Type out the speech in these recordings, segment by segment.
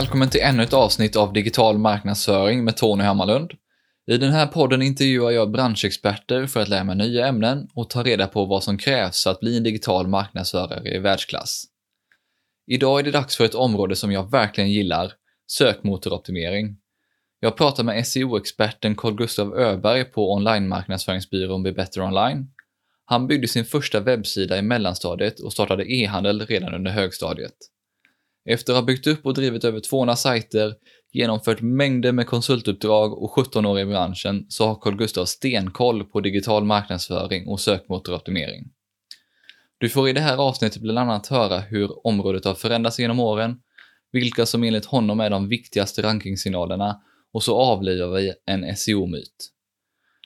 Välkommen till ännu ett avsnitt av Digital marknadsföring med Tony Hammarlund. I den här podden intervjuar jag branschexperter för att lära mig nya ämnen och ta reda på vad som krävs för att bli en digital marknadsförare i världsklass. Idag är det dags för ett område som jag verkligen gillar, sökmotoroptimering. Jag pratar med SEO-experten Carl Gustav Öberg på online-marknadsföringsbyrån Be Better Online. Han byggde sin första webbsida i mellanstadiet och startade e-handel redan under högstadiet. Efter att ha byggt upp och drivit över 200 sajter, genomfört mängder med konsultuppdrag och 17 år i branschen så har Carl Gustav stenkoll på digital marknadsföring och sökmotoroptimering. Du får i det här avsnittet bland annat höra hur området har förändrats genom åren, vilka som enligt honom är de viktigaste rankingsignalerna och så avlivar vi en SEO-myt.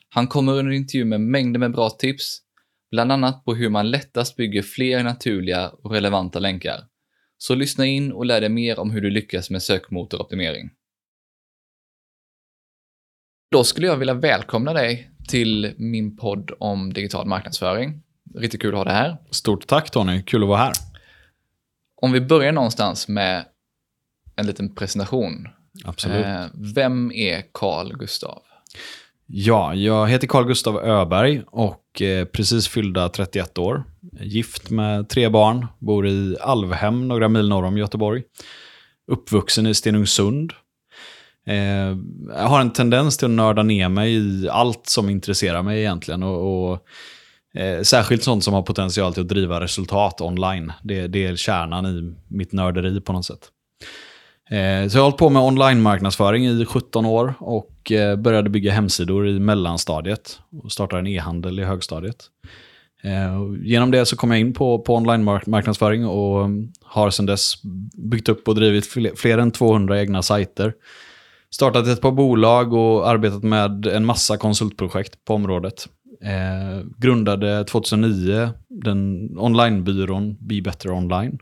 Han kommer under intervjun med mängder med bra tips, bland annat på hur man lättast bygger fler naturliga och relevanta länkar. Så lyssna in och lär dig mer om hur du lyckas med sökmotoroptimering. Då skulle jag vilja välkomna dig till min podd om digital marknadsföring. Riktigt kul att ha dig här. Stort tack Tony, kul att vara här. Om vi börjar någonstans med en liten presentation. Absolut. Eh, vem är Carl Gustav? Ja, jag heter Carl Gustav Öberg och eh, precis fyllda 31 år. Gift med tre barn, bor i Alvhem några mil norr om Göteborg. Uppvuxen i Stenungsund. Eh, jag har en tendens till att nörda ner mig i allt som intresserar mig egentligen. Och, och eh, Särskilt sånt som har potential till att driva resultat online. Det, det är kärnan i mitt nörderi på något sätt. Eh, så jag har hållit på med online-marknadsföring i 17 år och eh, började bygga hemsidor i mellanstadiet och startade en e-handel i högstadiet. Eh, genom det så kom jag in på, på online-marknadsföring och um, har sedan dess byggt upp och drivit fler, fler än 200 egna sajter. Startat ett par bolag och arbetat med en massa konsultprojekt på området. Eh, grundade 2009 den onlinebyrån Be Better Online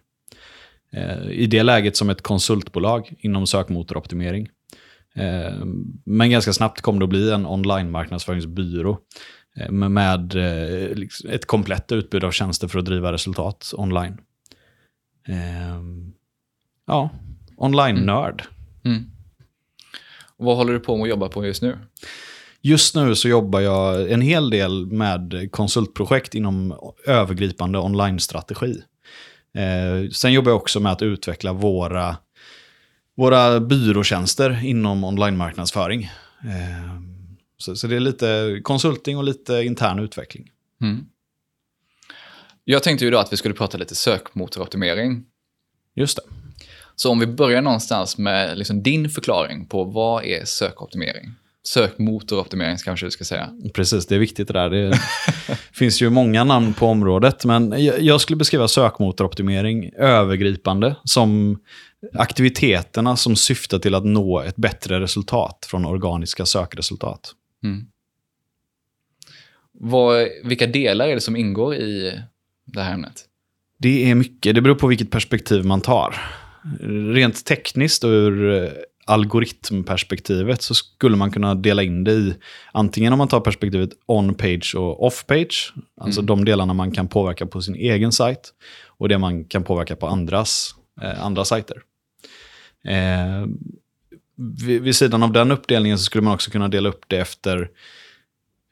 Eh, i det läget som ett konsultbolag inom sökmotoroptimering. Eh, men ganska snabbt kom det att bli en online-marknadsföringsbyrå med liksom ett komplett utbud av tjänster för att driva resultat online. Ja, online-nörd. Mm. Mm. Vad håller du på med att jobba på just nu? Just nu så jobbar jag en hel del med konsultprojekt inom övergripande online-strategi. Eh, sen jobbar jag också med att utveckla våra, våra byråtjänster inom online-marknadsföring. Så, så, det är lite konsulting och lite intern utveckling. Mm. Jag tänkte ju då att vi skulle prata lite sökmotoroptimering. Just det. Så om vi börjar någonstans med liksom din förklaring på vad är sökoptimering? sökmotoroptimering kanske du ska säga. Precis, det är viktigt det där. Det finns ju många namn på området, men jag skulle beskriva sökmotoroptimering övergripande som aktiviteterna som syftar till att nå ett bättre resultat från organiska sökresultat. Mm. Vad, vilka delar är det som ingår i det här ämnet? Det är mycket, det beror på vilket perspektiv man tar. Rent tekniskt och ur algoritmperspektivet så skulle man kunna dela in det i antingen om man tar perspektivet on-page och off-page, alltså mm. de delarna man kan påverka på sin egen sajt och det man kan påverka på andras, eh, andra sajter. Eh, vid, vid, sidan av den uppdelningen så skulle man också kunna dela upp det efter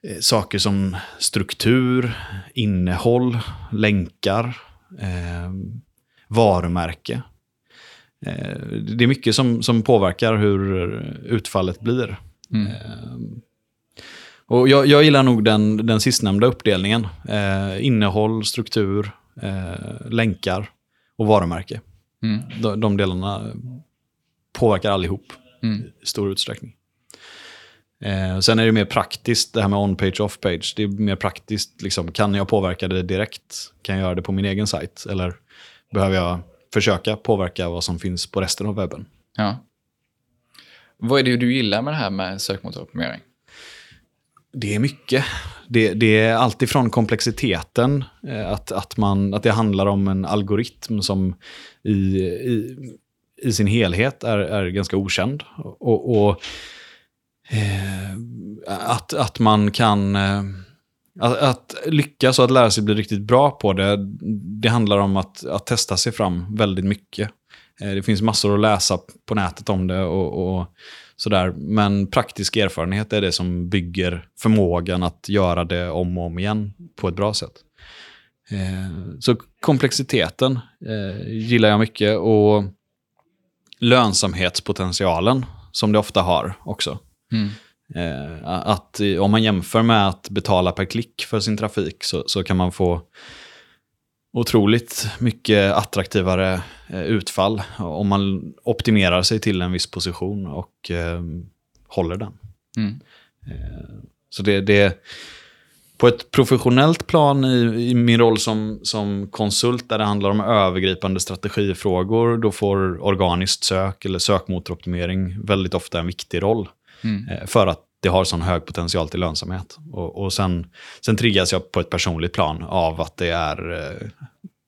eh, saker som struktur, innehåll, länkar, eh, varumärke. Eh, det är mycket som, som påverkar hur utfallet blir. Mm. Eh, och jag, jag, gillar nog den, den sistnämnda uppdelningen. Eh, innehåll, struktur, eh, länkar och varumärke. Mm. De, de, delarna påverkar allihop mm. i stor utsträckning. Eh, sen är det mer praktiskt, det här med on-page, off-page. Det är mer praktiskt, liksom, kan jag påverka det direkt? Kan jag göra det på min egen sajt? Eller behöver jag försöka påverka vad som finns på resten av webben. Ja. Vad är det du gillar med det här med sökmotoroptimering? Det är mycket. Det, det är alltifrån komplexiteten, eh, att, att, man, att det handlar om en algoritm som i, i, i sin helhet är, är ganska okänd. Och, och eh, att, att man kan... Eh, att, att, lyckas och att lära sig bli riktigt bra på det, det handlar om att, att testa sig fram väldigt mycket. Eh, det finns massor att läsa på nätet om det och, och sådär. Men praktisk erfarenhet är det som bygger förmågan att göra det om och om igen på ett bra sätt. Eh, så komplexiteten eh, gillar jag mycket och lönsamhetspotentialen som det ofta har också. Mm. Eh, att om man jämför med att betala per klick för sin trafik så, så kan man få otroligt mycket attraktivare eh, utfall om man optimerar sig till en viss position och eh, håller den. Mm. Eh, så det, det på ett professionellt plan i, i, min roll som, som konsult där det handlar om övergripande strategifrågor, då får organiskt sök eller sökmotoroptimering väldigt ofta en viktig roll. Mm. Eh, för att det har sån hög potential till lönsamhet. Och, och sen, sen triggas jag på ett personligt plan av att det är eh,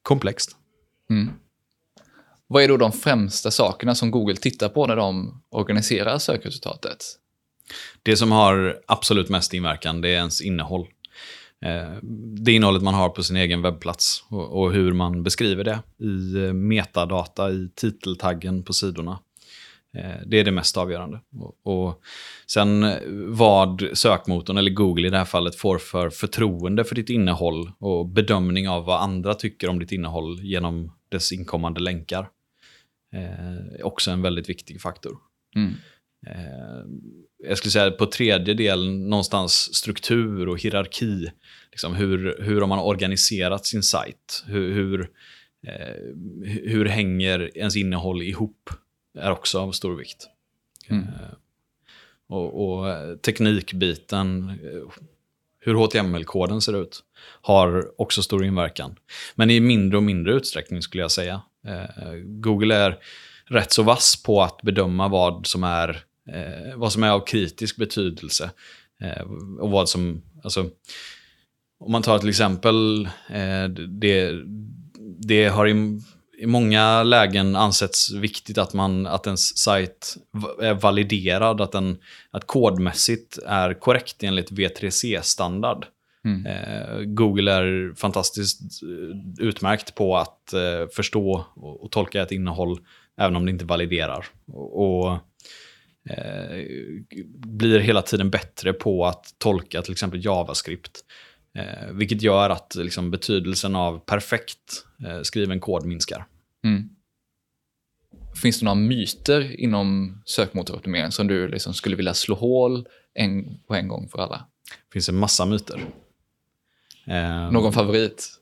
komplext. Mm. Vad är då de främsta sakerna som Google tittar på när de organiserar sökresultatet? Det som har absolut mest inverkan det är ens innehåll. Eh, det innehållet man har på sin egen webbplats och, och hur man beskriver det i eh, metadata, i titeltaggen på sidorna. Eh, det är det mest avgörande. Och, sen vad sökmotorn, eller Google i det här fallet, får för förtroende för ditt innehåll och bedömning av vad andra tycker om ditt innehåll genom dess inkommande länkar. Eh, också en väldigt viktig faktor. Mm. Eh, jag skulle säga på tredje delen någonstans struktur och hierarki. Liksom hur, hur har man organiserat sin sajt? Hur, hur, eh, hur hänger ens innehåll ihop? är också av stor vikt. Mm. Eh, och, och, teknikbiten, hur HTML-koden ser ut, har också stor inverkan. Men i mindre och mindre utsträckning skulle jag säga. Google är rätt så vass på att bedöma vad som är, vad som är av kritisk betydelse. och vad som, alltså, om man tar till exempel, det, det har i många lägen ansetts viktigt att, man, att ens sajt är validerad, att, den, att kodmässigt är korrekt enligt V3C-standard. Mm. Eh, Google är fantastiskt eh, utmärkt på att eh, förstå och, tolka ett innehåll även om det inte validerar. Och eh, blir hela tiden bättre på att tolka till exempel JavaScript. Eh, vilket gör att liksom, betydelsen av perfekt eh, skriven kod minskar. Mm. Finns det några myter inom sökmotoroptimering som du liksom skulle vilja slå hål en, på en gång för alla? Det finns en massa myter. Eh, Någon favorit?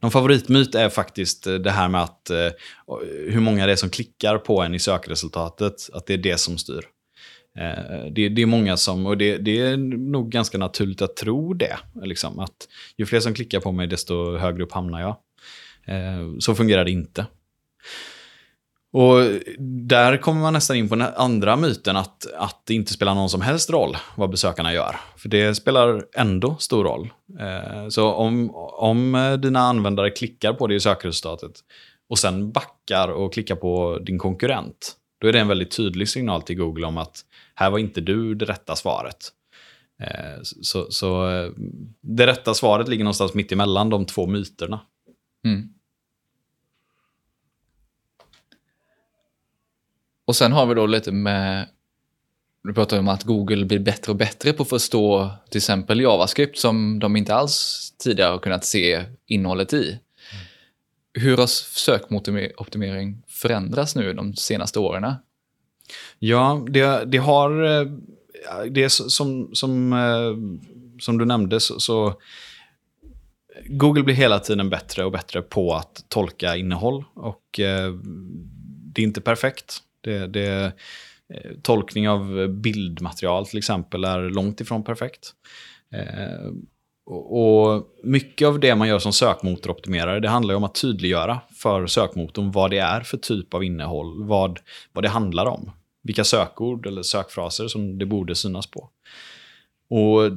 Någon favoritmyt är faktiskt eh, det här med att eh, hur många det är som klickar på en i sökresultatet, att det är det som styr. Eh, det, det, är många som, och det, det, är nog ganska naturligt att tro det. Liksom, att ju fler som klickar på mig, desto högre upp hamnar jag. Eh, så fungerar det inte. Och där kommer man nästan in på den andra myten att, att det inte spelar någon som helst roll vad besökarna gör. För det spelar ändå stor roll. Eh, så om, om dina användare klickar på det i sökresultatet och sen backar och klickar på din konkurrent, då är det en väldigt tydlig signal till Google om att här var inte du det rätta svaret. Eh, så, så eh, det rätta svaret ligger någonstans mitt emellan de två myterna. Mm. Och sen har vi då lite med, du pratar om att Google blir bättre och bättre på att förstå till exempel JavaScript som de inte alls tidigare har kunnat se innehållet i. Mm. Hur har sökmotoroptimering förändrats nu de senaste åren? Ja, det, det har... Eh, det som, som, eh, som du nämnde så, så Google blir hela tiden bättre och bättre på att tolka innehåll. Och eh, det är inte perfekt. Det, det, eh, tolkning av bildmaterial till exempel är långt ifrån perfekt. Eh, och, Mycket av det man gör som sökmotoroptimerare det handlar om att tydliggöra för sökmotorn vad det är för typ av innehåll, vad, vad det handlar om. Vilka sökord eller sökfraser som det borde synas på. Och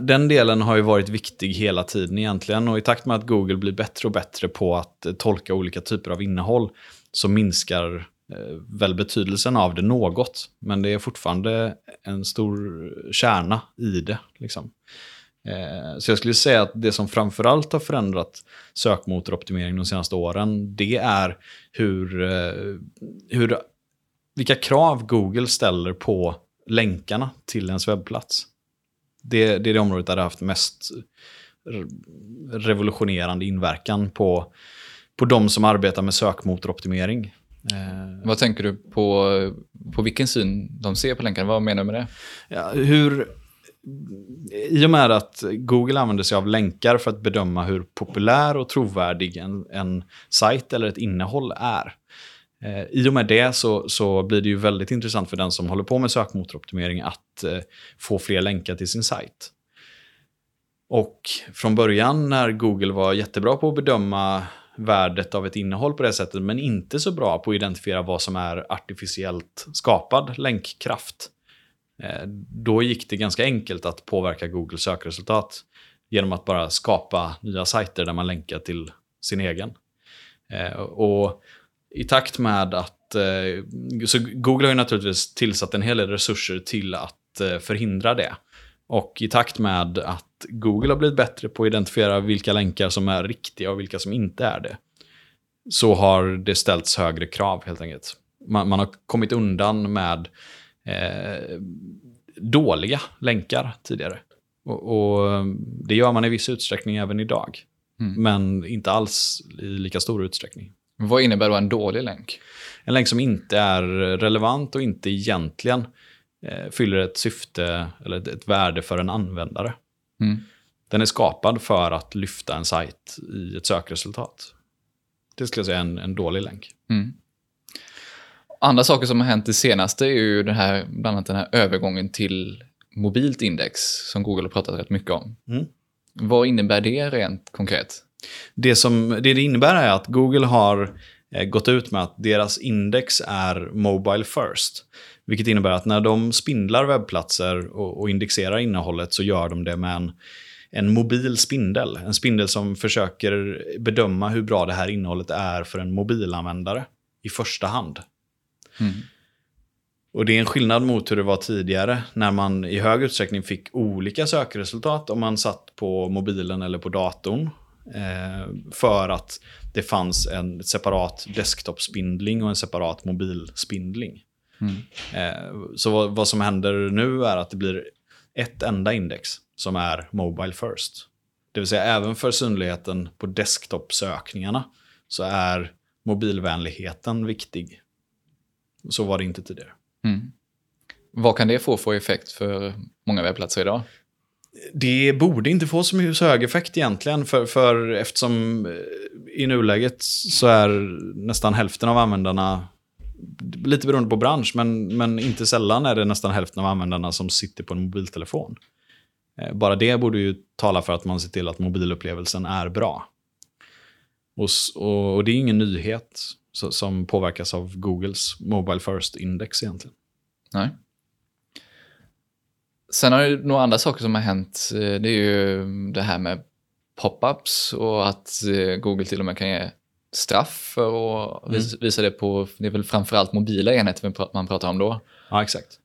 Den delen har ju varit viktig hela tiden egentligen och i takt med att Google blir bättre och bättre på att tolka olika typer av innehåll så minskar Eh, väl betydelsen av det något. Men det är fortfarande en stor kärna i det. Liksom. Eh, så jag skulle säga att det som framförallt har förändrat sökmotoroptimering de senaste åren, det är hur, eh, hur, vilka krav Google ställer på länkarna till ens webbplats. Det, det är det området där det har haft mest revolutionerande inverkan på, på de som arbetar med sökmotoroptimering. Eh, Vad tänker du på, på vilken syn de ser på länkarna? Vad menar du med det? Ja, hur, I och med att Google använder sig av länkar för att bedöma hur populär och trovärdig en, en sajt eller ett innehåll är. Eh, I och med det så, så blir det ju väldigt intressant för den som håller på med sökmotoroptimering att eh, få fler länkar till sin sajt. Och från början när Google var jättebra på att bedöma värdet av ett innehåll på det sättet, men inte så bra på att identifiera vad som är artificiellt skapad länkkraft. Eh, då gick det ganska enkelt att påverka Googles sökresultat genom att bara skapa nya sajter där man länkar till sin egen. Eh, och i takt med att... Eh, så Google har ju naturligtvis tillsatt en hel del resurser till att förhindra det. Och i takt med att Google har blivit bättre på att identifiera vilka länkar som är riktiga och vilka som inte är det, så har det ställts högre krav helt enkelt. Man, man har kommit undan med eh, dåliga länkar tidigare. Och, och, det gör man i viss utsträckning även idag. Mm. Men inte alls i lika stor utsträckning. Vad innebär då en dålig länk? En länk som inte är relevant och inte egentligen eh, fyller ett syfte eller ett, ett värde för en användare. Mm. Den är skapad för att lyfta en sajt i ett sökresultat. Det skulle jag säga är en, en dålig länk. Mm. Andra saker som har hänt det senaste är ju den här, bland annat den här övergången till mobilt index som Google har pratat rätt mycket om. Mm. Vad innebär det rent konkret? Det, som, det det innebär är att Google har eh, gått ut med att deras index är Mobile First. Vilket innebär att när de spindlar webbplatser och, och indexerar innehållet så gör de det med en, en mobil spindel. En spindel som försöker bedöma hur bra det här innehållet är för en mobilanvändare i första hand. Mm. Och Det är en skillnad mot hur det var tidigare när man i hög utsträckning fick olika sökresultat om man satt på mobilen eller på datorn. Eh, för att det fanns en separat desktop-spindling och en separat mobilspindling. Mm. Eh, så vad, vad, som händer nu är att det blir ett enda index som är Mobile First. Det vill säga även för synligheten på desktop-sökningarna så är mobilvänligheten viktig. Så var det inte tidigare. Mm. Vad kan det få för effekt för många webbplatser idag? Det borde inte få så hög effekt egentligen, för, för eftersom eh, i nuläget så är nästan hälften av användarna lite beroende på bransch, men, men inte sällan är det nästan hälften av användarna som sitter på en mobiltelefon. Eh, bara det borde ju tala för att man ser till att mobilupplevelsen är bra. Och, och, och det är ingen nyhet som påverkas av Googles Mobile First-index egentligen. Nej. Sen har det några andra saker som har hänt. Eh, det är ju det här med pop-ups och att eh, Google till och med kan ge straff för att mm. visa det på, det är väl framförallt mobila enheter man pratar om då. Ja, exakt.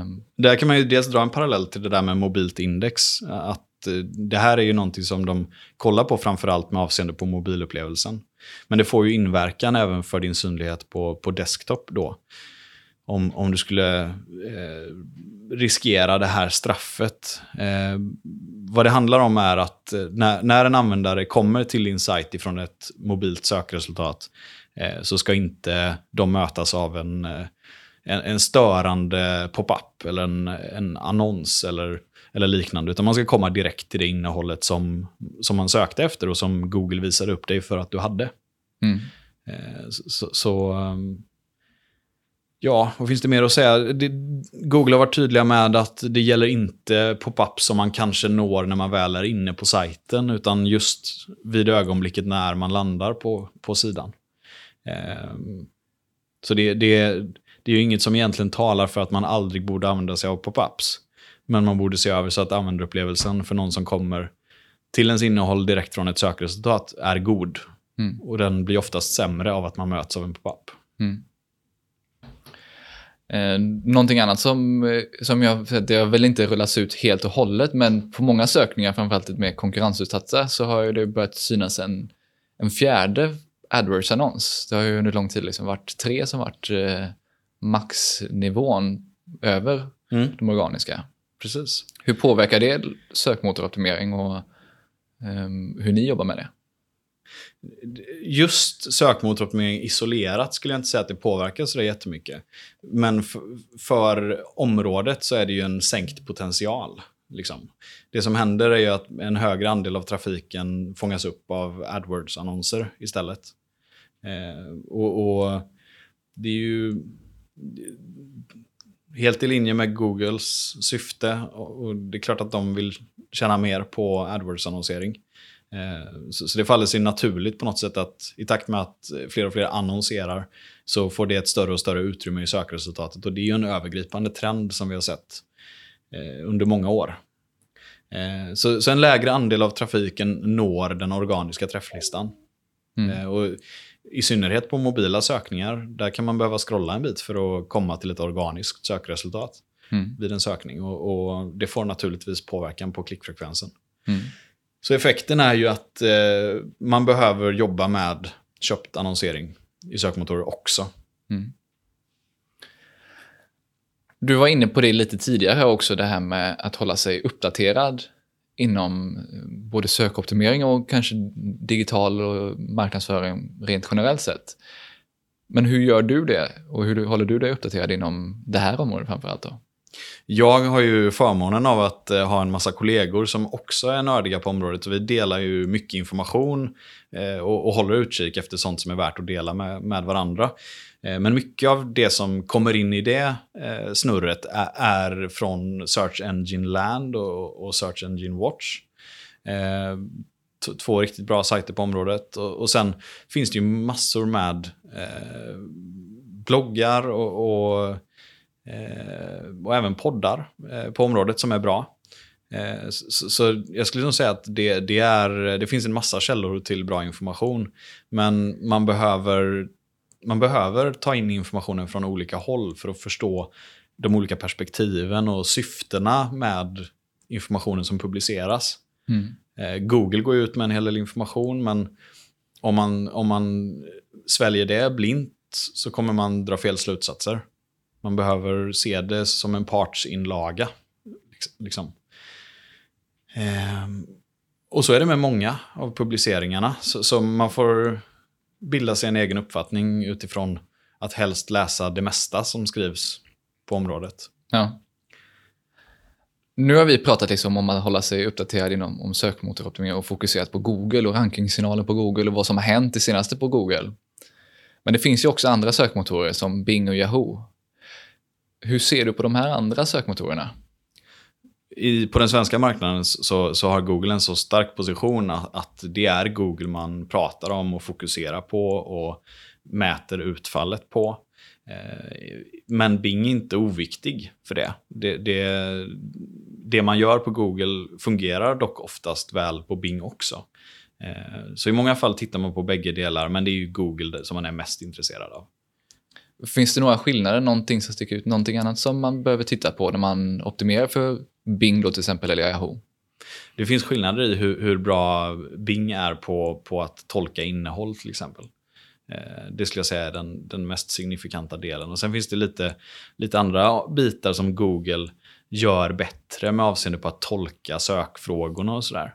Um. Där kan man ju dels dra en parallell till det där med mobilt index. Att eh, det här är ju någonting som de kollar på framförallt med avseende på mobilupplevelsen. Men det får ju inverkan även för din synlighet på, på desktop då. Om, om du skulle eh, riskera det här straffet. Eh, vad det handlar om är att eh, när, när en användare kommer till din sajt ifrån ett mobilt sökresultat eh, så ska inte de mötas av en, eh, en, en störande pop-up eller en, en annons eller, eller liknande. Utan man ska komma direkt till det innehållet som, som man sökte efter och som Google visade upp dig för att du hade. Mm. Eh, så, så um, Ja, vad finns det mer att säga? Det, Google har varit tydliga med att det gäller inte pop-up som man kanske når när man väl är inne på sajten, utan just vid ögonblicket när man landar på, på sidan. Eh, så det, det, det är ju inget som egentligen talar för att man aldrig borde använda sig av pop-ups. Men man borde se över så att användarupplevelsen för någon som kommer till ens innehåll direkt från ett sökresultat är god. Mm. Och den blir oftast sämre av att man möts av en pop-up. Mm. Eh, någonting annat som, eh, som jag, det har väl inte rullats ut helt och hållet, men på många sökningar, framförallt lite mer konkurrensutsatta, så har det börjat synas en, en fjärde AdWords-annons. Det har ju under lång tid liksom varit tre som varit eh, maxnivån över Mm. de organiska. Precis. Hur påverkar det sökmotoroptimering och ehm, hur ni jobbar med det? Just sökmotoroptimering isolerat skulle jag inte säga att det påverkar så jättemycket. Men för området så är det ju en sänkt potential. Liksom. Det som händer är ju att en högre andel av trafiken fångas upp av AdWords-annonser istället. Eh, och, och det är ju helt i linje med Googles syfte. Och och det är klart att de vill tjäna mer på AdWords-annonsering. Eh, Så, det faller sig naturligt på något sätt att i takt med att fler och fler annonserar så får det ett större och större utrymme i sökresultatet. Och det är en övergripande trend som vi har sett eh, under många år. Eh, Så, så en lägre andel av trafiken når den organiska träfflistan. Mm. Och I synnerhet på mobila sökningar, där kan man behöva scrolla en bit för att komma till ett organiskt sökresultat Mm. vid en sökning. Och, och Det får naturligtvis påverkan på klickfrekvensen. Mm. Så effekten är ju att eh, man behöver jobba med köpt annonsering i sökmotorer också. Mm. Du var inne på det lite tidigare också, det här med att hålla sig uppdaterad inom eh, både sökoptimering och kanske digital och marknadsföring rent generellt sett. Men hur gör du det och hur håller du dig uppdaterad inom det här området framförallt då? Jag har ju förmånen av att eh, ha en massa kollegor som också är nördiga på området. Vi delar ju mycket information eh, och, och håller utkik efter sånt som är värt att dela med, med varandra. Eh, men mycket av det som kommer in i det snurret är, är från Search Engine Land och, och Search Engine Watch. Två riktigt bra sajter på området. Och, och sen finns det ju massor med bloggar och, och och även poddar eh, på området som är bra. Eh, så, jag skulle nog säga att det, det, är, det finns en massa källor till bra information. Men man behöver, man behöver ta in informationen från olika håll för att förstå de olika perspektiven och syftena med informationen som publiceras. Mm. Eh, Google går ut med en hel del information, men om man, om man sväljer det blint så kommer man dra fel slutsatser. Man behöver se det som en partsinlaga. Liksom. liksom. Ehm, och så är det med många av publiceringarna. Så, så man får bilda sig en egen uppfattning utifrån att helst läsa det mesta som skrivs på området. Ja. Nu har vi pratat liksom om att hålla sig uppdaterad inom om sökmotoroptimering och fokuserat på Google och rankingsignalen på Google och vad som har hänt det senaste på Google. Men det finns ju också andra sökmotorer som Bing och Yahoo. Hur ser du på de här andra sökmotorerna? I, på den svenska marknaden så, så har Google en så stark position att, att det är Google man pratar om och fokuserar på och mäter utfallet på. Eh, men Bing är inte oviktig för det. Det, det. det man gör på Google fungerar dock oftast väl på Bing också. Eh, så i många fall tittar man på bägge delar, men det är ju Google som man är mest intresserad av. Finns det några skillnader, någonting som sticker ut, någonting annat som man behöver titta på när man optimerar för Bing då till exempel eller Yahoo? Det finns skillnader i hur, hur bra Bing är på, på att tolka innehåll till exempel. Eh, det skulle jag säga är den, den mest signifikanta delen. Och Sen finns det lite, lite andra bitar som Google gör bättre med avseende på att tolka sökfrågorna och sådär.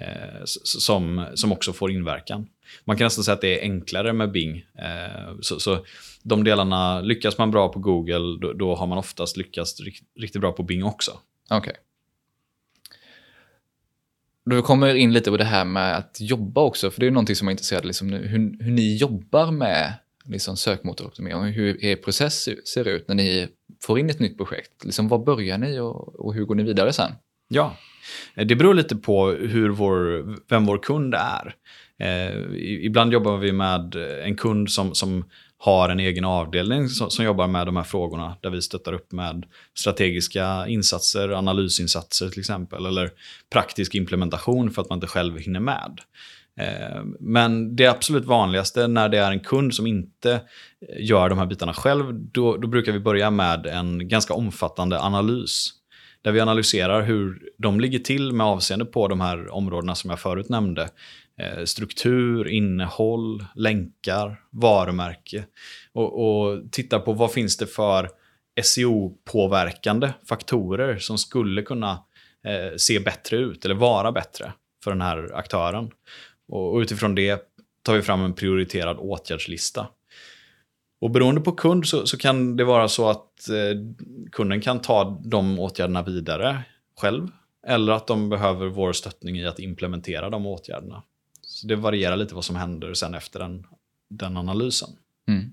Eh, som, som också får inverkan. Man kan nästan säga att det är enklare med Bing. Eh, så, så de delarna, lyckas man bra på Google, då, då har man oftast lyckats rikt, riktigt bra på Bing också. Okej. Då kommer in lite på det här med att jobba också, för det är någonting som är intresserad liksom, hur, hur ni jobbar med liksom, sökmotoroptimering hur er process ser- ut när ni får in ett nytt projekt. Liksom, var börjar ni och, och hur går ni vidare sen? Ja, Eh, det beror lite på hur vår, vem vår kund är. Eh, ibland jobbar vi med en kund som, som har en egen avdelning som, som jobbar med de här frågorna, där vi stöttar upp med strategiska insatser, analysinsatser till exempel, eller praktisk implementation för att man inte själv hinner med. Eh, men det absolut vanligaste när det är en kund som inte gör de här bitarna själv, då, då brukar vi börja med en ganska omfattande analys. Där vi analyserar hur de ligger till med avseende på de här områdena som jag förut nämnde. Eh, struktur, innehåll, länkar, varumärke. Och, och tittar på vad finns det för SEO-påverkande faktorer som skulle kunna eh, se bättre ut eller vara bättre för den här aktören. Och, och utifrån det tar vi fram en prioriterad åtgärdslista. Och beroende på kund så, så kan det vara så att eh, kunden kan ta de åtgärderna vidare själv. Eller att de behöver vår stöttning i att implementera de åtgärderna. Så det varierar lite vad som händer sen efter den, den analysen. Mm.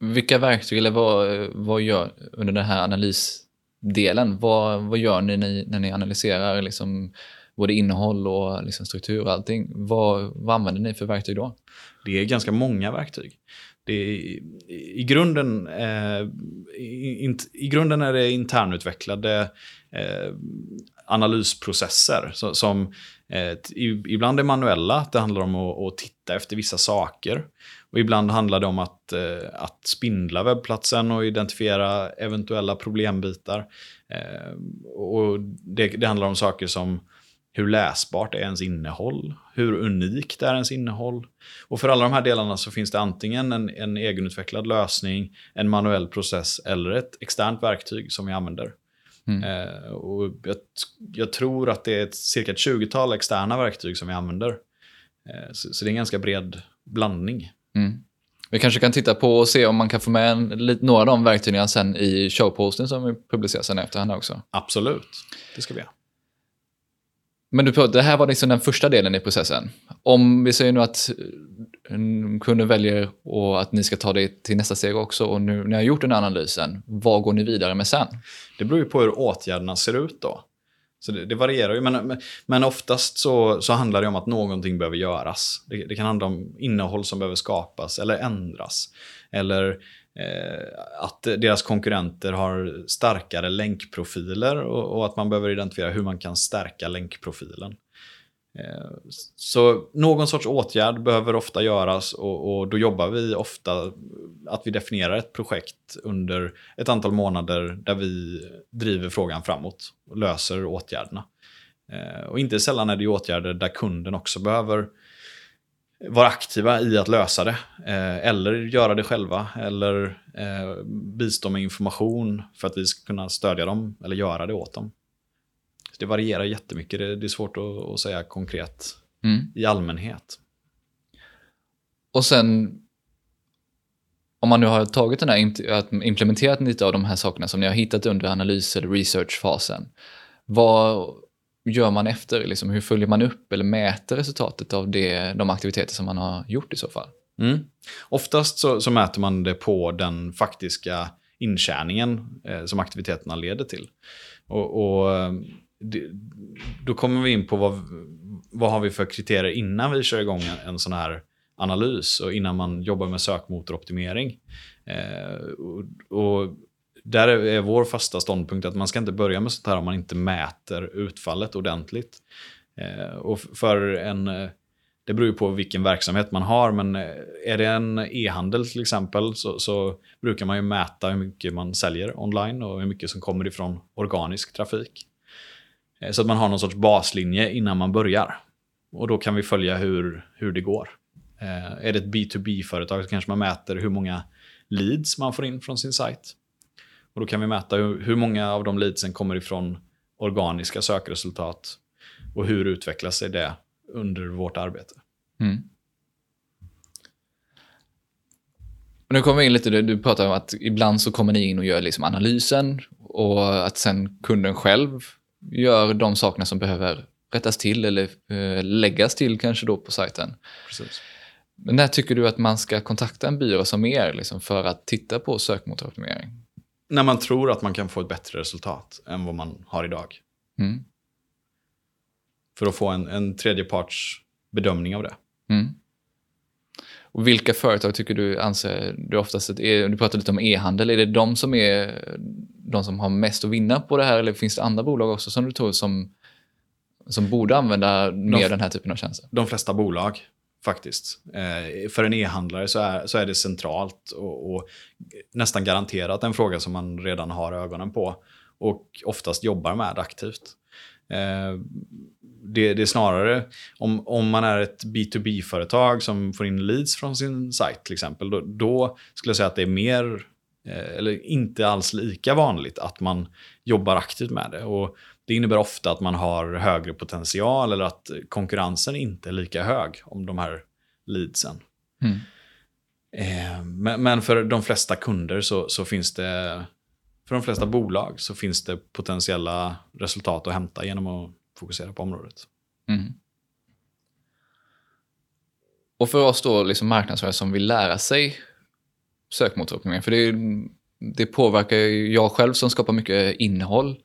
Vilka verktyg, eller vad, vad gör under den här analysdelen? Vad, vad gör ni när ni analyserar liksom både innehåll och liksom struktur och allting? Vad, vad använder ni för verktyg då? Det är ganska många verktyg. Det är, i, grunden, eh, in, i, grunden är det internutvecklade eh, analysprocesser så, som eh, ibland är manuella, det handlar om att, att, titta efter vissa saker. Och ibland handlar det om att, eh, att spindla webbplatsen och identifiera eventuella problembitar. Eh, och det, det handlar om saker som hur läsbart är ens innehåll? Hur unikt är ens innehåll? Och för alla de här delarna så finns det antingen en, en egenutvecklad lösning, en manuell process eller ett externt verktyg som vi använder. Mm. Eh, och jag, jag, tror att det är ett, cirka ett 20-tal externa verktyg som vi använder. Eh, så, så, det är en ganska bred blandning. Mm. Vi kanske kan titta på och se om man kan få med en, några av de verktygen sen i showposten som vi publicerar sen efterhand också. Absolut, det ska vi göra. Men du, det här var liksom den första delen i processen. Om vi säger nu att eh, kunden väljer och att ni ska ta det till nästa steg också och nu när jag har gjort den här analysen, vad går ni vidare med sen? Det beror ju på hur åtgärderna ser ut då. Så det, det varierar ju, men, men oftast så, så handlar det om att någonting behöver göras. Det, det kan handla om innehåll som behöver skapas eller ändras. Eller Eh, att deras konkurrenter har starkare länkprofiler och, och, att man behöver identifiera hur man kan stärka länkprofilen. Eh, så någon sorts åtgärd behöver ofta göras och, och, då jobbar vi ofta att vi definierar ett projekt under ett antal månader där vi driver frågan framåt och löser åtgärderna. Eh, och inte sällan är det åtgärder där kunden också behöver vara aktiva i att lösa det. Eh, eller göra det själva. Eller eh, bistå med information för att vi ska kunna stödja dem eller göra det åt dem. Så det varierar jättemycket. Det, det är svårt att, att säga konkret mm. i allmänhet. Och sen, om man nu har tagit den här, implementerat lite av de här sakerna som ni har hittat under analys eller researchfasen. Vad, gör man efter? Liksom, hur följer man upp eller mäter resultatet av det, de aktiviteter som man har gjort i så fall? Mm. Oftast så, så, mäter man det på den faktiska intjäningen eh, som aktiviteterna leder till. Och, och eh, det, Då kommer vi in på vad, vad har vi för kriterier innan vi kör igång en, en sån här analys och innan man jobbar med sökmotoroptimering. Eh, och, och där är vår fasta ståndpunkt att man ska inte börja med sånt här om man inte mäter utfallet ordentligt. Eh, och för en, eh, det beror ju på vilken verksamhet man har, men eh, är det en e-handel till exempel så, så, brukar man ju mäta hur mycket man säljer online och hur mycket som kommer ifrån organisk trafik. Så att man har någon sorts baslinje innan man börjar. Och då kan vi följa hur, hur det går. Är det ett B2B-företag så kanske man mäter hur många leads man får in från sin sajt. Och då kan vi mäta hur, hur många av de leadsen kommer ifrån organiska sökresultat och hur utvecklar sig det under vårt arbete. Mm. Och nu kommer vi in lite, du pratar om att ibland så kommer ni in och gör liksom analysen och att sen kunden själv gör de sakerna som behöver rättas till eller äh, läggas till kanske då på sajten. Precis. Men när tycker du att man ska kontakta en byrå som er liksom, för att titta på sökmotoroptimering? När man tror att man kan få ett bättre resultat än vad man har idag. Mm. För att få en, en tredjeparts bedömning av det. Mm. Och vilka företag tycker du anser du oftast är, du pratar lite om e-handel, är det de som är de som har mest att vinna på det här eller finns det andra bolag också som du tror som som borde använda mer den här typen av tjänster? De flesta bolag faktiskt. Eh, för en e-handlare så är, så är det centralt och, och, nästan garanterat en fråga som man redan har ögonen på och oftast jobbar med aktivt. Eh, det, det, är snarare om, om man är ett B2B-företag som får in leads från sin sajt till exempel, då, då, skulle jag säga att det är mer, eh, eller inte alls lika vanligt att man jobbar aktivt med det. Och det innebär ofta att man har högre potential eller att konkurrensen inte är lika hög om de här leadsen. Mm. Eh, men, men, för de flesta kunder så, så, finns det, för de flesta bolag så finns det potentiella resultat att hämta genom att fokusera på området. Mm. Och för oss då liksom marknadsförare som vill lära sig sökmotoroptimering, för det, det påverkar ju jag själv som skapar mycket innehåll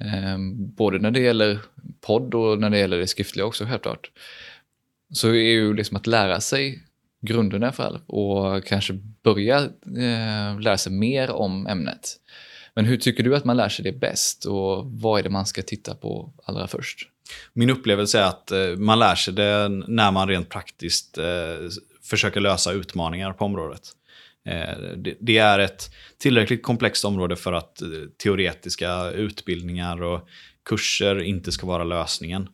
Ehm, både när det gäller podd och när det gäller det skriftliga också självklart. Så är ju liksom att lära sig grunderna för alla och kanske börja eh, lära sig mer om ämnet. Men hur tycker du att man lär sig det bäst och vad är det man ska titta på allra först? Min upplevelse är att eh, man lär sig det när man rent praktiskt eh, försöker lösa utmaningar på området. Eh, det är ett tillräckligt komplext område för att eh, teoretiska utbildningar och kurser inte ska vara lösningen.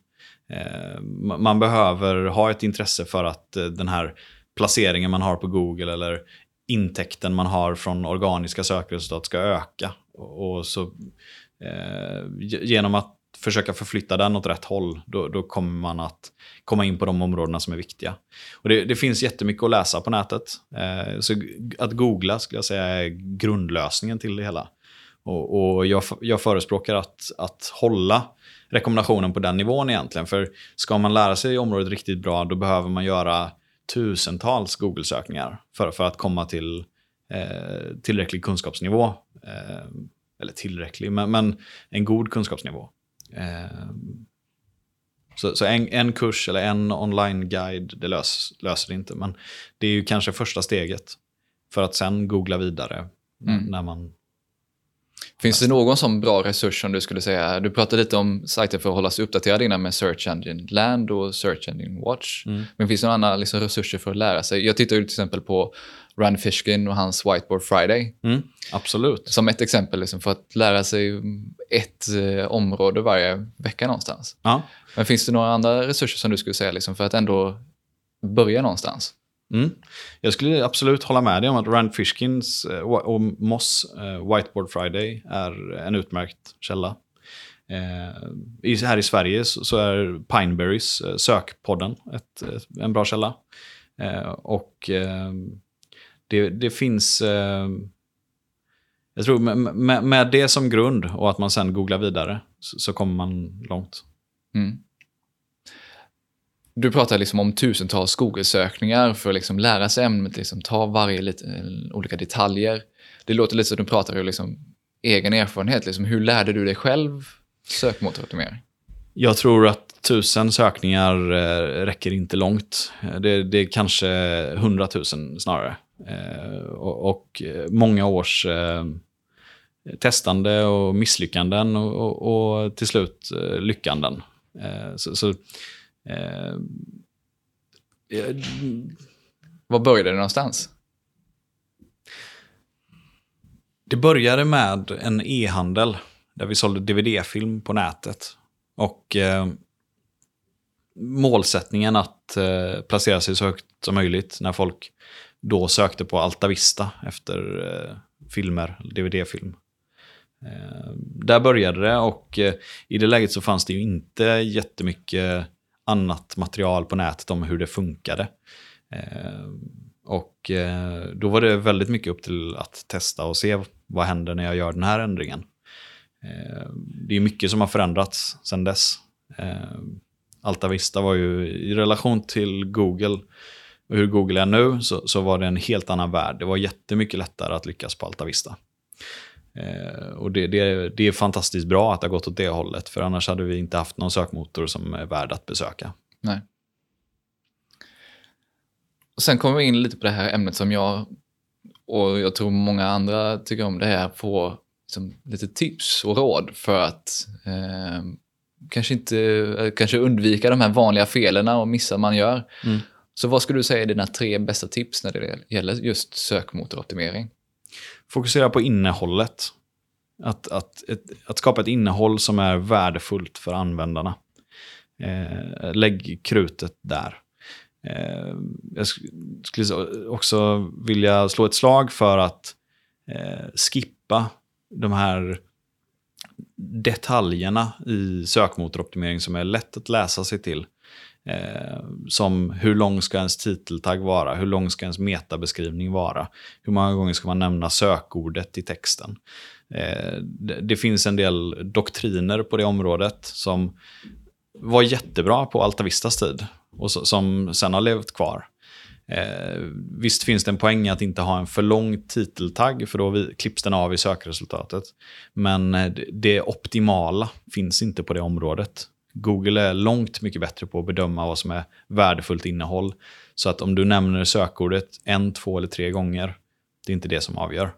Eh, man behöver ha ett intresse för att den här placeringen man har på Google eller intäkten man har från organiska sökresultat ska öka. Och så, genom att försöka förflytta den åt rätt håll, då, då, kommer man att komma in på de områdena som är viktiga. Och det, det finns jättemycket att läsa på nätet. Eh, så att googla skulle jag säga är grundlösningen till det hela. Och, och jag, jag förespråkar att, att hålla rekommendationen på den nivån egentligen. För ska man lära sig området riktigt bra, då behöver man göra tusentals Google-sökningar för, för att komma till eh, tillräcklig kunskapsnivå. Eh, eller tillräcklig, men, men en god kunskapsnivå. Eh, så, så en, en, kurs eller en online-guide, det lös, löser det inte. Men det är ju kanske första steget för att sen googla vidare mm. när man... Finns det någon sån bra resurs som du skulle säga? Du pratade lite om sajter för att hålla sig uppdaterad innan med Search Engine Land och Search Engine Watch. Mm. Men finns det några andra liksom, resurser för att lära sig? Jag tittar ju till exempel på Rand Fishkin och hans Whiteboard Friday. Mm, absolut. Som ett exempel liksom, för att lära sig ett eh, område varje vecka någonstans. Ja. Men finns det några andra resurser som du skulle säga liksom, för att ändå börja någonstans? Mm. Jag skulle absolut hålla med dig om att Rand Fishkins eh, och Moss eh, Whiteboard Friday är en utmärkt källa. Eh, här i Sverige så är Pineberries eh, sökpodden ett, en bra källa. Eh, och eh, det, det finns... Eh, jag tror med, med, med, det som grund och att man sen googlar vidare så, så kommer man långt. Mm. Du pratar liksom om tusentals Google-sökningar för att liksom lära sig ämnet, liksom ta varje lite, eh, olika detaljer. Det låter lite som att du pratar om liksom egen erfarenhet. Liksom, hur lärde du dig själv sökmotoroptimering? Jag tror att tusen sökningar eh, räcker inte långt. Det, det är kanske hundratusen snarare. Eh, och, och, många års eh, testande och misslyckanden och, och, och till slut eh, lyckanden. så, så Var började det någonstans? Det började med en e-handel där vi sålde DVD-film på nätet. Och eh, målsättningen att eh, placera sig så högt som möjligt när folk då sökte på Altavista efter eh, filmer, DVD-film. Eh, där började det och eh, i det läget så fanns det ju inte jättemycket annat material på nätet om hur det funkade. Eh, och eh, då var det väldigt mycket upp till att testa och se vad händer när jag gör den här ändringen. Eh, det är mycket som har förändrats sedan dess. Eh, Altavista var ju i relation till Google och hur Google är nu så, så var det en helt annan värld. Det var jättemycket lättare att lyckas på Alta Vista. Eh, och det, det, det, är fantastiskt bra att det har gått åt det hållet, för annars hade vi inte haft någon sökmotor som är värd att besöka. Nej. Och sen kommer vi in lite på det här ämnet som jag och jag tror många andra tycker om det här, få liksom, lite tips och råd för att eh, kanske inte eh, kanske undvika de här vanliga felen och missar man gör. Mm. Så vad skulle du säga är dina tre bästa tips när det gäller just sökmotoroptimering? Fokusera på innehållet. Att, att, ett, att skapa ett innehåll som är värdefullt för användarna. Eh, lägg krutet där. Eh, jag skulle också vilja slå ett slag för att eh, skippa de här detaljerna i sökmotoroptimering som är lätt att läsa sig till. Eh, som hur lång ska ens titeltagg vara? Hur lång ska ens metabeskrivning vara? Hur många gånger ska man nämna sökordet i texten? Eh, det, det finns en del doktriner på det området som var jättebra på Altavistas tid och så, som sen har levt kvar. Eh, visst finns det en poäng att inte ha en för lång titeltagg för då vi, klipps den av i sökresultatet. Men eh, det, det optimala finns inte på det området. Google är långt mycket bättre på att bedöma vad som är värdefullt innehåll. Så att om du nämner sökordet en, två eller tre gånger, det är inte det som avgör.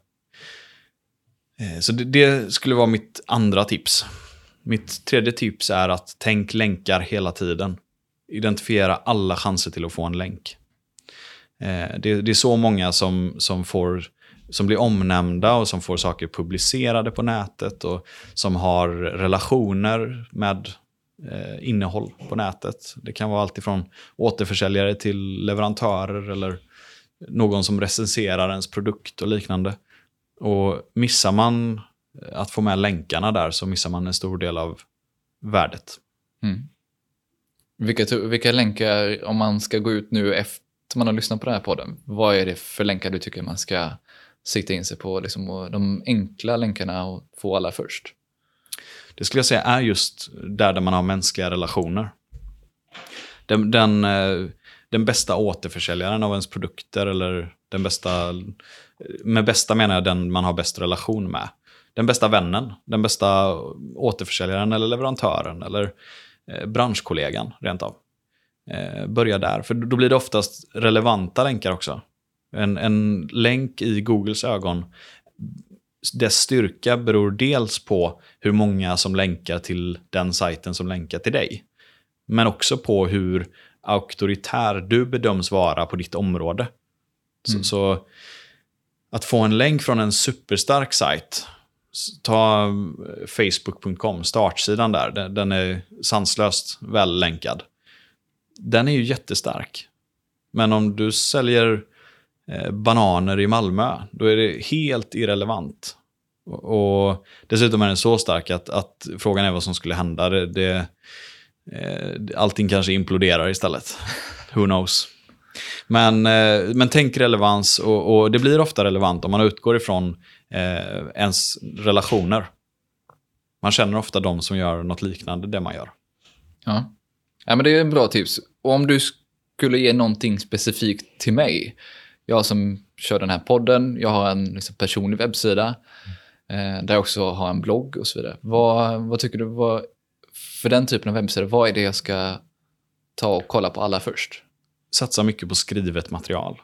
Eh, så det, det skulle vara mitt andra tips. Mitt tredje tips är att tänk länkar hela tiden. Identifiera alla chanser till att få en länk. Eh, det, det är så många som, som, får, som blir omnämnda och som får saker publicerade på nätet och som har relationer med eh, innehåll på nätet. Det kan vara allt ifrån återförsäljare till leverantörer eller någon som recenserar ens produkt och liknande. Och missar man eh, att få med länkarna där så missar man en stor del av värdet. Mm. Vilka, vilka länkar, om man ska gå ut nu efter man har lyssnat på den här podden, vad är det för länkar du tycker man ska sikta in sig på? Liksom, de enkla länkarna och få alla först. Det skulle jag säga är just där, där man har mänskliga relationer. Den, den, eh, den bästa återförsäljaren av ens produkter eller den bästa, med bästa menar jag den man har bäst relation med. Den bästa vännen, den bästa återförsäljaren eller leverantören eller eh, branschkollegan rent av. Eh, börja där, för då blir det oftast relevanta länkar också. En, en länk i Googles ögon, dess styrka beror dels på hur många som länkar till den sajten som länkar till dig. Men också på hur auktoritär du bedöms vara på ditt område. Mm. Så, så att få en länk från en superstark sajt, ta eh, facebook.com, startsidan där, den, den är sanslöst väl länkad. Den är ju jättestark. Men om du säljer Eh, bananer i Malmö, då är det helt irrelevant. Och, och dessutom är den så stark att, att frågan är vad som skulle hända. Det, det, eh, allting kanske imploderar istället. Who knows? Men, eh, men tänk relevans och, och det blir ofta relevant om man utgår ifrån eh, ens relationer. Man känner ofta de som gör något liknande det man gör. Ja. ja, men det är en bra tips. Och om du skulle ge någonting specifikt till mig, jag som kör den här podden, jag har en liksom, personlig webbsida, eh, där jag också har en blogg och så vidare. Vad, vad tycker du, vad, för den typen av webbsida, vad är det jag ska ta och kolla på alla först? Satsa mycket på skrivet material.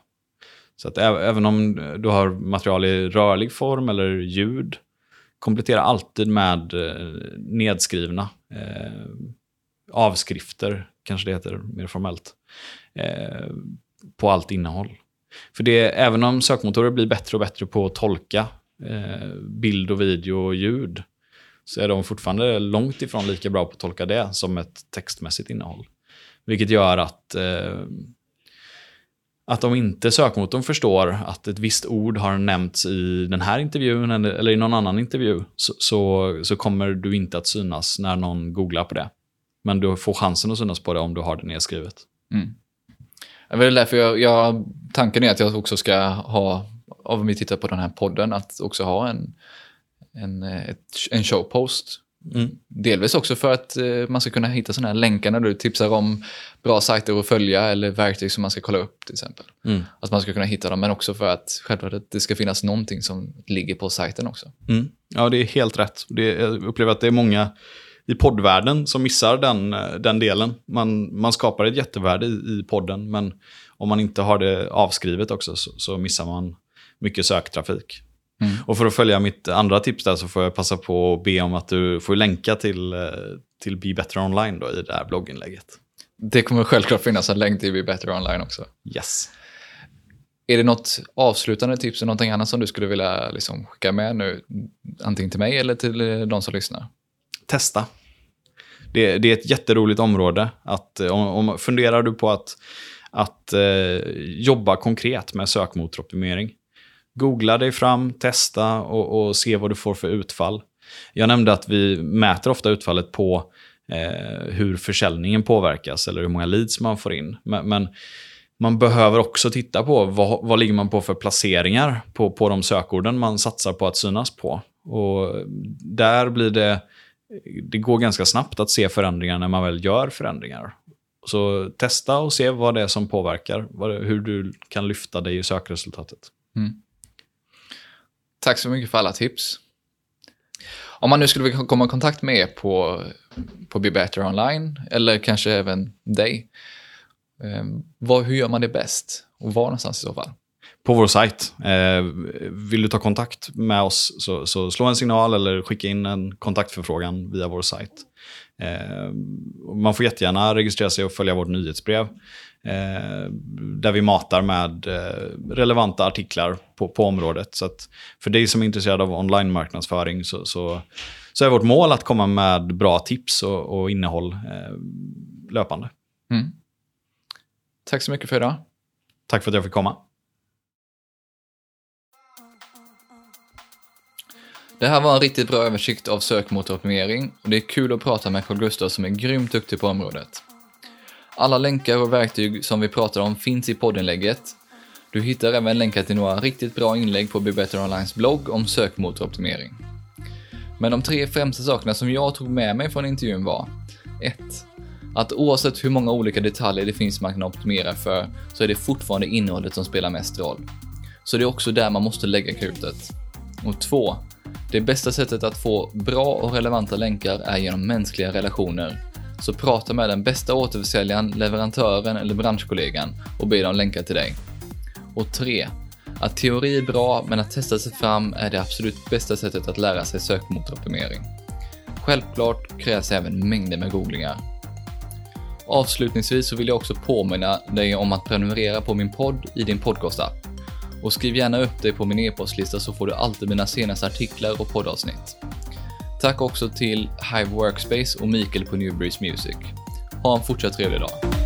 Så att även om du har material i rörlig form eller ljud, komplettera alltid med eh, nedskrivna eh, avskrifter, kanske det heter mer formellt, eh, på allt innehåll. För det, även om sökmotorer blir bättre och bättre på att tolka eh, bild och video och ljud, så är de fortfarande långt ifrån lika bra på att tolka det som ett textmässigt innehåll. Vilket gör att, eh, att om inte sökmotorn förstår att ett visst ord har nämnts i den här intervjun eller, eller i någon annan intervju, så, så, så kommer du inte att synas när någon googlar på det. Men du får chansen att synas på det om du har det nedskrivet. Mm. Det är därför jag, jag, tanken är att jag också ska ha, om vi tittar på den här podden, att också ha en, en, ett, en showpost. Mm. Delvis också för att eh, man ska kunna hitta sådana här länkar när du tipsar om bra sajter att följa eller verktyg som man ska kolla upp till exempel. Mm. Att man ska kunna hitta dem, men också för att självklart det ska finnas någonting som ligger på sajten också. Mm. Ja, det är helt rätt. Det, jag upplever att det är många i poddvärlden som missar den, eh, den delen. Man, man skapar ett jättevärde i, i podden, men om man inte har det avskrivet också så, så missar man mycket söktrafik. Mm. Och för att följa mitt andra tips där så får jag passa på att be om att du får länka till, eh, till Be Better Online då, i det här blogginlägget. Det kommer självklart finnas en länk till Be Better Online också. Yes. Är det något avslutande tips eller någonting annat som du skulle vilja liksom skicka med nu? Antingen till mig eller till eh, de som lyssnar. Testa. Det, det är ett jätteroligt område. Att, eh, om, om, funderar du på att, att eh, jobba konkret med sökmotoroptimering, googla dig fram, testa och, och, se vad du får för utfall. Jag nämnde att vi mäter ofta utfallet på eh, hur försäljningen påverkas eller hur många leads man får in. Men, men man behöver också titta på vad, vad ligger man på för placeringar på, på de sökorden man satsar på att synas på. Och där blir det, det går ganska snabbt att se förändringar när man väl gör förändringar. Så testa och se vad det är som påverkar, hur du kan lyfta dig i sökresultatet. Mm. Tack så mycket för alla tips. Om man nu skulle vilja komma i kontakt med er på, på Be Better Online, eller kanske även dig, eh, vad, hur gör man det bäst? Och var någonstans i så fall? På vår sajt. Eh, vill du ta kontakt med oss så, så, slå en signal eller skicka in en kontaktförfrågan via vår sajt. Eh, man får jättegärna registrera sig och följa vårt nyhetsbrev. Eh, där vi matar med relevanta artiklar på, på området. Så för dig som är intresserad av online-marknadsföring så, så, så, är vårt mål att komma med bra tips och, och innehåll eh, löpande. Mm. Tack så mycket för idag. Tack för att jag fick komma. Det här var en riktigt bra översikt av sökmotoroptimering och det är kul att prata med Carl Gustav som är grymt duktig på området. Alla länkar och verktyg som vi pratar om finns i poddinlägget. Du hittar även länkar till några riktigt bra inlägg på Be Better Onlines blogg om sökmotoroptimering. Men de tre främsta sakerna som jag tog med mig från intervjun var 1. Att oavsett hur många olika detaljer det finns man kan optimera för så är det fortfarande innehållet som spelar mest roll. Så det är också där man måste lägga krutet. Och 2. Det bästa sättet att få bra och relevanta länkar är genom mänskliga relationer så prata med den bästa återförsäljaren, leverantören eller branschkollegan och be dem länka till dig. Och 3. Att teori är bra, men att testa sig fram är det absolut bästa sättet att lära sig sökmotoroptimering. Självklart krävs även mängder med googlingar. Avslutningsvis så vill jag också påminna dig om att prenumerera på min podd i din podcastapp. Och skriv gärna upp dig på min e-postlista så får du alltid mina senaste artiklar och poddavsnitt. Tack också till Hive Workspace och Mikael på Newbreeze Music. Ha en fortsatt trevlig dag.